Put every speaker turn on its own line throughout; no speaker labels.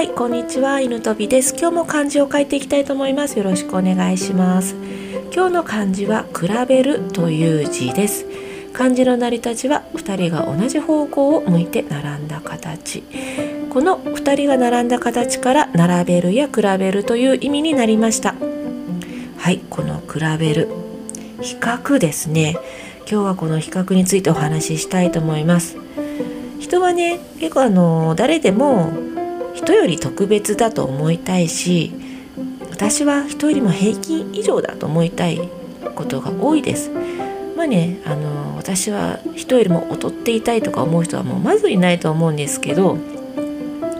はいこんにちは。犬飛びです。今日も漢字を書いていきたいと思います。よろしくお願いします。今日の漢字は比べるという字です。漢字の成り立ちは2人が同じ方向を向いて並んだ形。この2人が並んだ形から並べるや比べるという意味になりました。はいこの比べる。比較ですね。今日はこの比較についてお話ししたいと思います。人はね結構あの誰でも人より特別だと思いたいし私は人よりも平均以上だと思いたいことが多いです。まあね、あの私は人よりも劣っていたいとか思う人はもうまずいないと思うんですけど、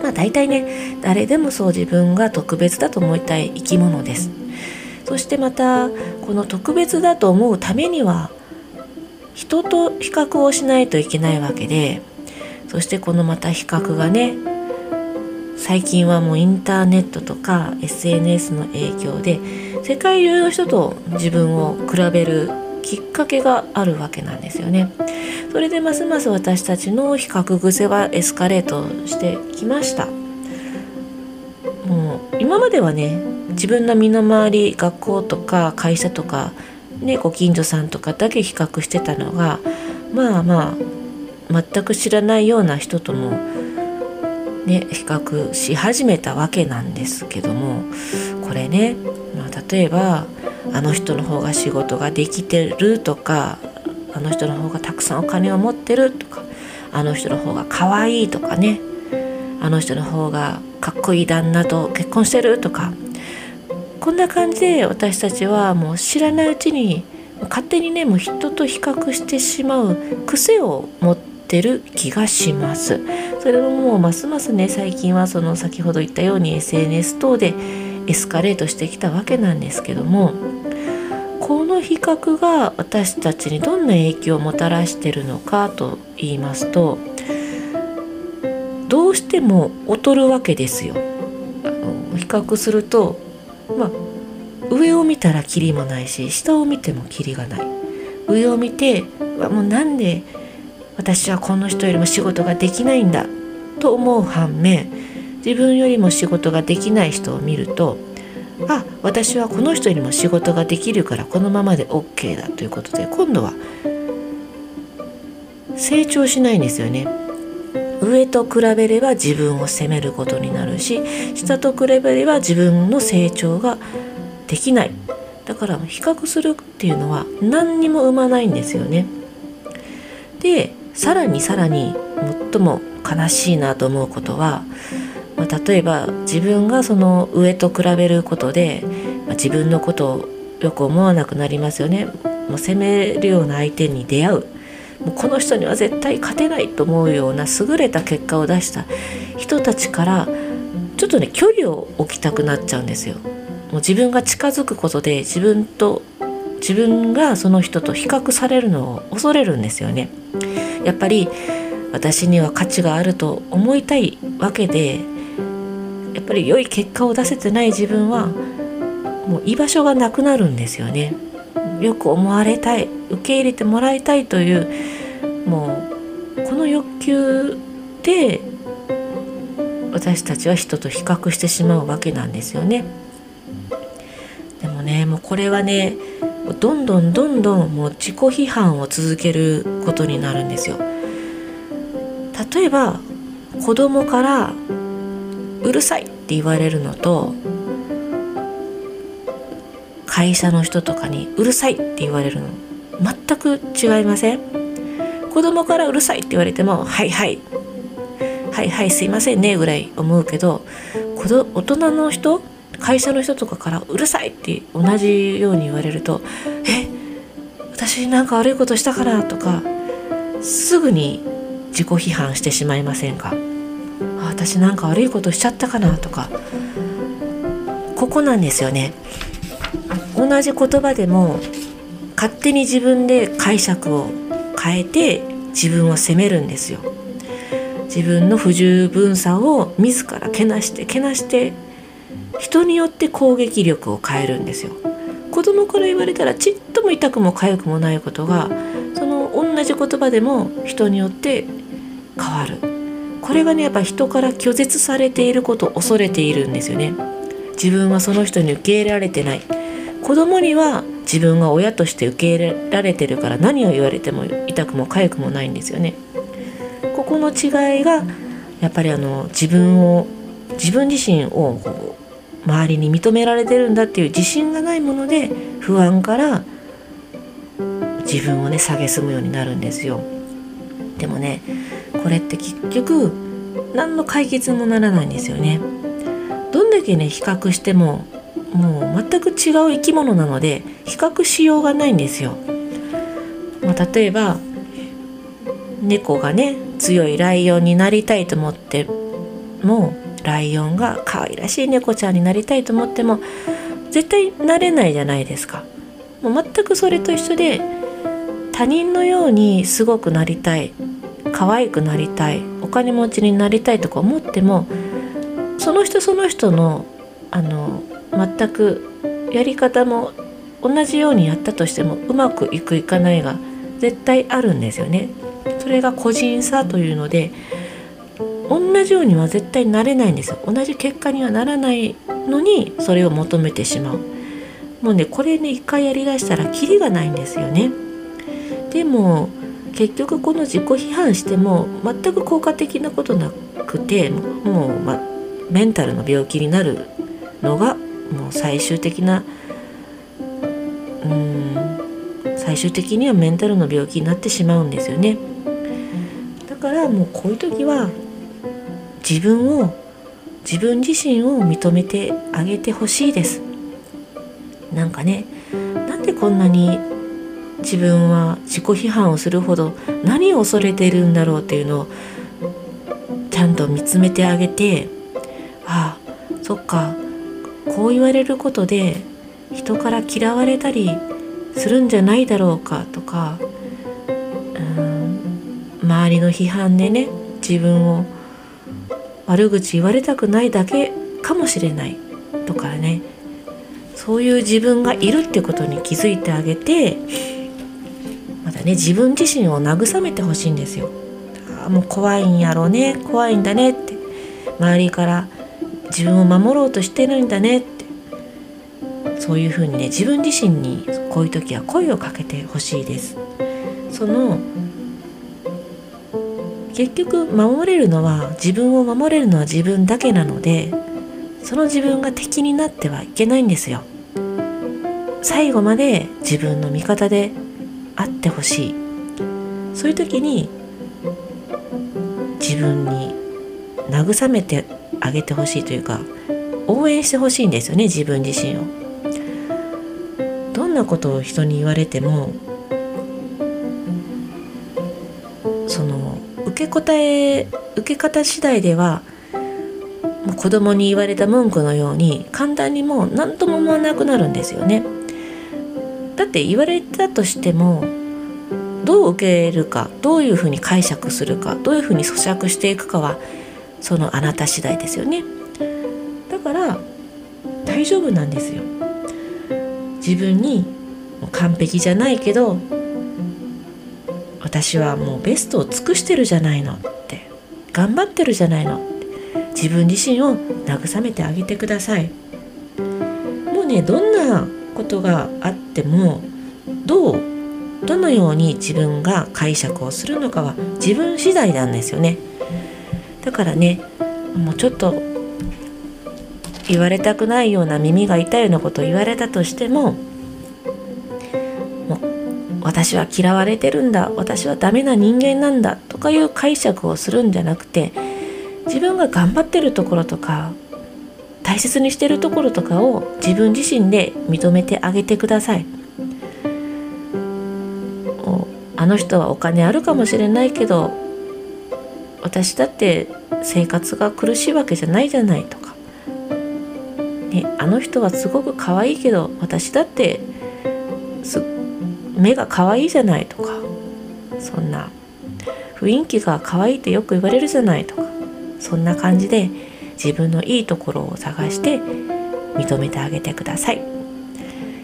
まあ、大体ね誰でもそう自分が特別だと思いたい生き物です。そしてまたこの特別だと思うためには人と比較をしないといけないわけでそしてこのまた比較がね最近はもうインターネットとか SNS の影響で世界中の人と自分を比べるきっかけがあるわけなんですよね。それでますます私たちの比較癖はエスカレートしてきました。もう今まではね自分の身の回り学校とか会社とか、ね、ご近所さんとかだけ比較してたのがまあまあ全く知らないような人ともね、比較し始めたわけなんですけどもこれね、まあ、例えばあの人の方が仕事ができてるとかあの人の方がたくさんお金を持ってるとかあの人の方が可愛いとかねあの人の方がかっこいい旦那と結婚してるとかこんな感じで私たちはもう知らないうちに勝手にねもう人と比較してしまう癖を持ってってる気がします。それももうますますね最近はその先ほど言ったように SNS 等でエスカレートしてきたわけなんですけどもこの比較が私たちにどんな影響をもたらしてるのかと言いますとどうしても劣るわけですよ。比較するとまあ上を見たらキリもないし下を見てもキリがない上を見てもうなんで私はこの人よりも仕事ができないんだと思う反面自分よりも仕事ができない人を見るとあ私はこの人よりも仕事ができるからこのままで OK だということで今度は成長しないんですよね。上と比べれば自分を責めることになるし下と比べれば自分の成長ができないだから比較するっていうのは何にも生まないんですよね。でさらにさらに最も悲しいなと思うことは、まあ、例えば自分がその上と比べることで、まあ、自分のことをよく思わなくなりますよね。もう責めるような相手に出会うもうこの人には絶対勝てないと思うような優れた結果を出した人たちからちょっとね距離を置きたくなっちゃうんですよ。もう自分が近づくことで自分と自分がその人と比較されるのを恐れるんですよね。やっぱり私には価値があると思いたいわけでやっぱり良い結果を出せてない自分はもう居場所がなくなるんですよね。よく思われたい受け入れてもらいたいというもうこの欲求で私たちは人と比較してしまうわけなんですよね。でもねもうこれはねどんどんどんどんもう自己批判を続けることになるんですよ。例えば子供から「うるさい」って言われるのと会社の人とかに「うるさい」って言われるの全く違いません？子供から「うるさい」って言われても「はいはい」「はいはいすいませんね」ぐらい思うけど大人の人会社の人とかから「うるさい!」って同じように言われると「え私なんか悪いことしたかな?」とかすぐに自己批判してしまいませんか？私なんか悪いことしちゃったかなとか。ここなんですよね。同じ言葉でも勝手に自分で解釈を変えて自分を責めるんですよ。自分の不十分さを自らけなしてけなして人によって攻撃力を変えるんですよ。子供から言われたらちっとも痛くも痒くもないことが同じ言葉でも人によって変わる。これがねやっぱ人から拒絶されていることを恐れているんですよね。自分はその人に受け入れられてない。子供には自分が親として受け入れられてるから何を言われても痛くも痒くもないんですよね。ここの違いがやっぱりあの自分を自分自身を周りに認められてるんだっていう自信がないもので不安から自分をね蔑むようになるんですよ。でもねこれって結局何の解決もならないんですよね。どんだけね比較してももう全く違う生き物なので比較しようがないんですよ、まあ、例えば猫がね強いライオンになりたいと思ってもライオンが可愛らしい猫ちゃんになりたいと思っても絶対なれないじゃないですか。もう全くそれと一緒で他人のようにすごくなりたい可愛くなりたいお金持ちになりたいとか思ってもその人その人のあの全くやり方も同じようにやったとしてもうまくいくいかないが絶対あるんですよね。それが個人差というので同じようには絶対なれないんですよ。同じ結果にはならないのにそれを求めてしまう。もうねこれね一回やりだしたらキリがないんですよね。でも結局この自己批判しても全く効果的なことなくてもう、ま、メンタルの病気になるのがもう最終的なうん最終的にはメンタルの病気になってしまうんですよね。だからもうこういう時は自分を自分自身を認めてあげてほしいですなんかねなんでこんなに自分は自己批判をするほど何を恐れているんだろうっていうのをちゃんと見つめてあげてああそっかこう言われることで人から嫌われたりするんじゃないだろうかとか周りの批判でね自分を悪口言われたくないだけかもしれないとかね。そういう自分がいるってことに気づいてあげてまたね自分自身を慰めてほしいんですよ。あもう怖いんやろうね怖いんだねって周りから自分を守ろうとしてるんだねってそういうふうにね自分自身にこういう時は声をかけてほしいです。その結局守れるのは自分を守れるのは自分だけなのでその自分が敵になってはいけないんですよ最後まで自分の味方であってほしいそういう時に自分に慰めてあげてほしいというか応援してほしいんですよね自分自身をどんなことを人に言われてもその受け答え受け方次第では子供に言われた文句のように簡単にもう何とも思わなくなるんですよね。だって言われたとしてもどう受けるかどういうふうに解釈するかどういうふうに咀嚼していくかはそのあなた次第ですよね。だから大丈夫なんですよ。自分に完璧じゃないけど私はもうベストを尽くしてるじゃないのって頑張ってるじゃないのって自分自身を慰めてあげてくださいもうねどんことがあってもどうどのように自分が解釈をするのかは自分次第なんですよね。だからねもうちょっと言われたくないような耳が痛いようなことを言われたとしても私は嫌われてるんだ私はダメな人間なんだとかいう解釈をするんじゃなくて自分が頑張ってるところとか大切にしてるところとかを自分自身で認めてあげてください。あの人はお金あるかもしれないけど私だって生活が苦しいわけじゃないじゃないとか、ね、あの人はすごく可愛いけど私だって目が可愛いじゃないとか。そんな雰囲気が可愛いってよく言われるじゃないとか。そんな感じで自分のいいところを探して認めてあげてください。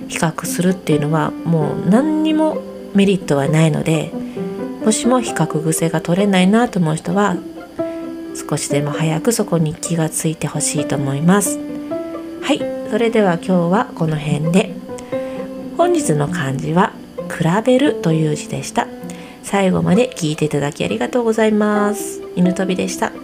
比較するっていうのはもう何にもメリットはないのでもしも比較癖が取れないなと思う人は少しでも早くそこに気がついてほしいと思います。はいそれでは今日はこの辺で。本日の漢字は比べるという字でした。最後まで聞いていただきありがとうございます。犬飛びでした。